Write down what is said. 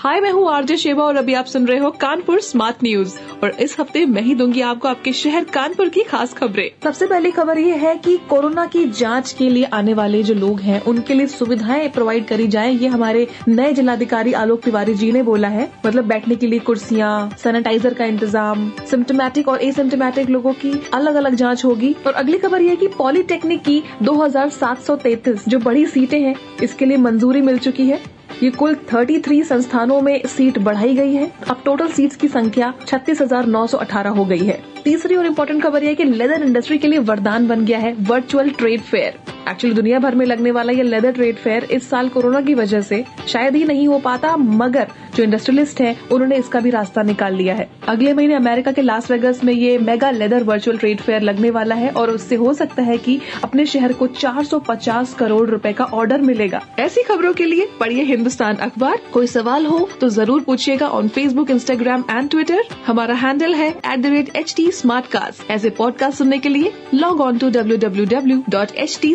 हाय, मैं हूँ RJ Sheba और अभी आप सुन रहे हो कानपुर स्मार्ट न्यूज़। और इस हफ़्ते मैं ही दूँगी आपको आपके शहर कानपुर की खास खबरें। सबसे पहली खबर ये है कि कोरोना की जाँच के लिए आने वाले जो लोग हैं, उनके लिए सुविधाएँ प्रोवाइड करी जाएँ। ये हमारे नए जिलाधिकारी आलोक तिवारी जी ने बोला है। मतलब बैठने के लिए कुर्सियाँ सैनिटाइजर का इंतज़ाम सिम्टोमेटिक और एसिम्टोमेटिक लोगों की अलग अलग जाँच होगी। और अगली खबर ये की पॉलिटेक्निक की दो जो बड़ी सीटें हैं, इसके लिए मंजूरी मिल चुकी है। ये कुल 33 संस्थानों में सीट बढ़ाई गई है। अब टोटल सीट्स की संख्या छत्तीस हो गई है। तीसरी और इम्पोर्टेंट खबर यह कि लेदर इंडस्ट्री के लिए वरदान बन गया है वर्चुअल ट्रेड फेयर एक्चुअली दुनिया भर में लगने वाला ये लेदर ट्रेड फेयर इस साल कोरोना की वजह से शायद ही नहीं हो पाता, मगर जो इंडस्ट्रियलिस्ट हैं, उन्होंने इसका भी रास्ता निकाल लिया है। अगले महीने अमेरिका के लास वेगस में ये mega leather virtual trade fair लगने वाला है और उससे हो सकता है कि अपने शहर को 450 करोड़ रुपए का ऑर्डर मिलेगा। ऐसी खबरों के लिए पढ़िए हिंदुस्तान अखबार। कोई सवाल हो तो ज़रूर पूछिएगा on Facebook Instagram and Twitter हमारा हैंडल है एट ऐसे पॉडकास्ट सुनने के लिए log on to W W W dot H T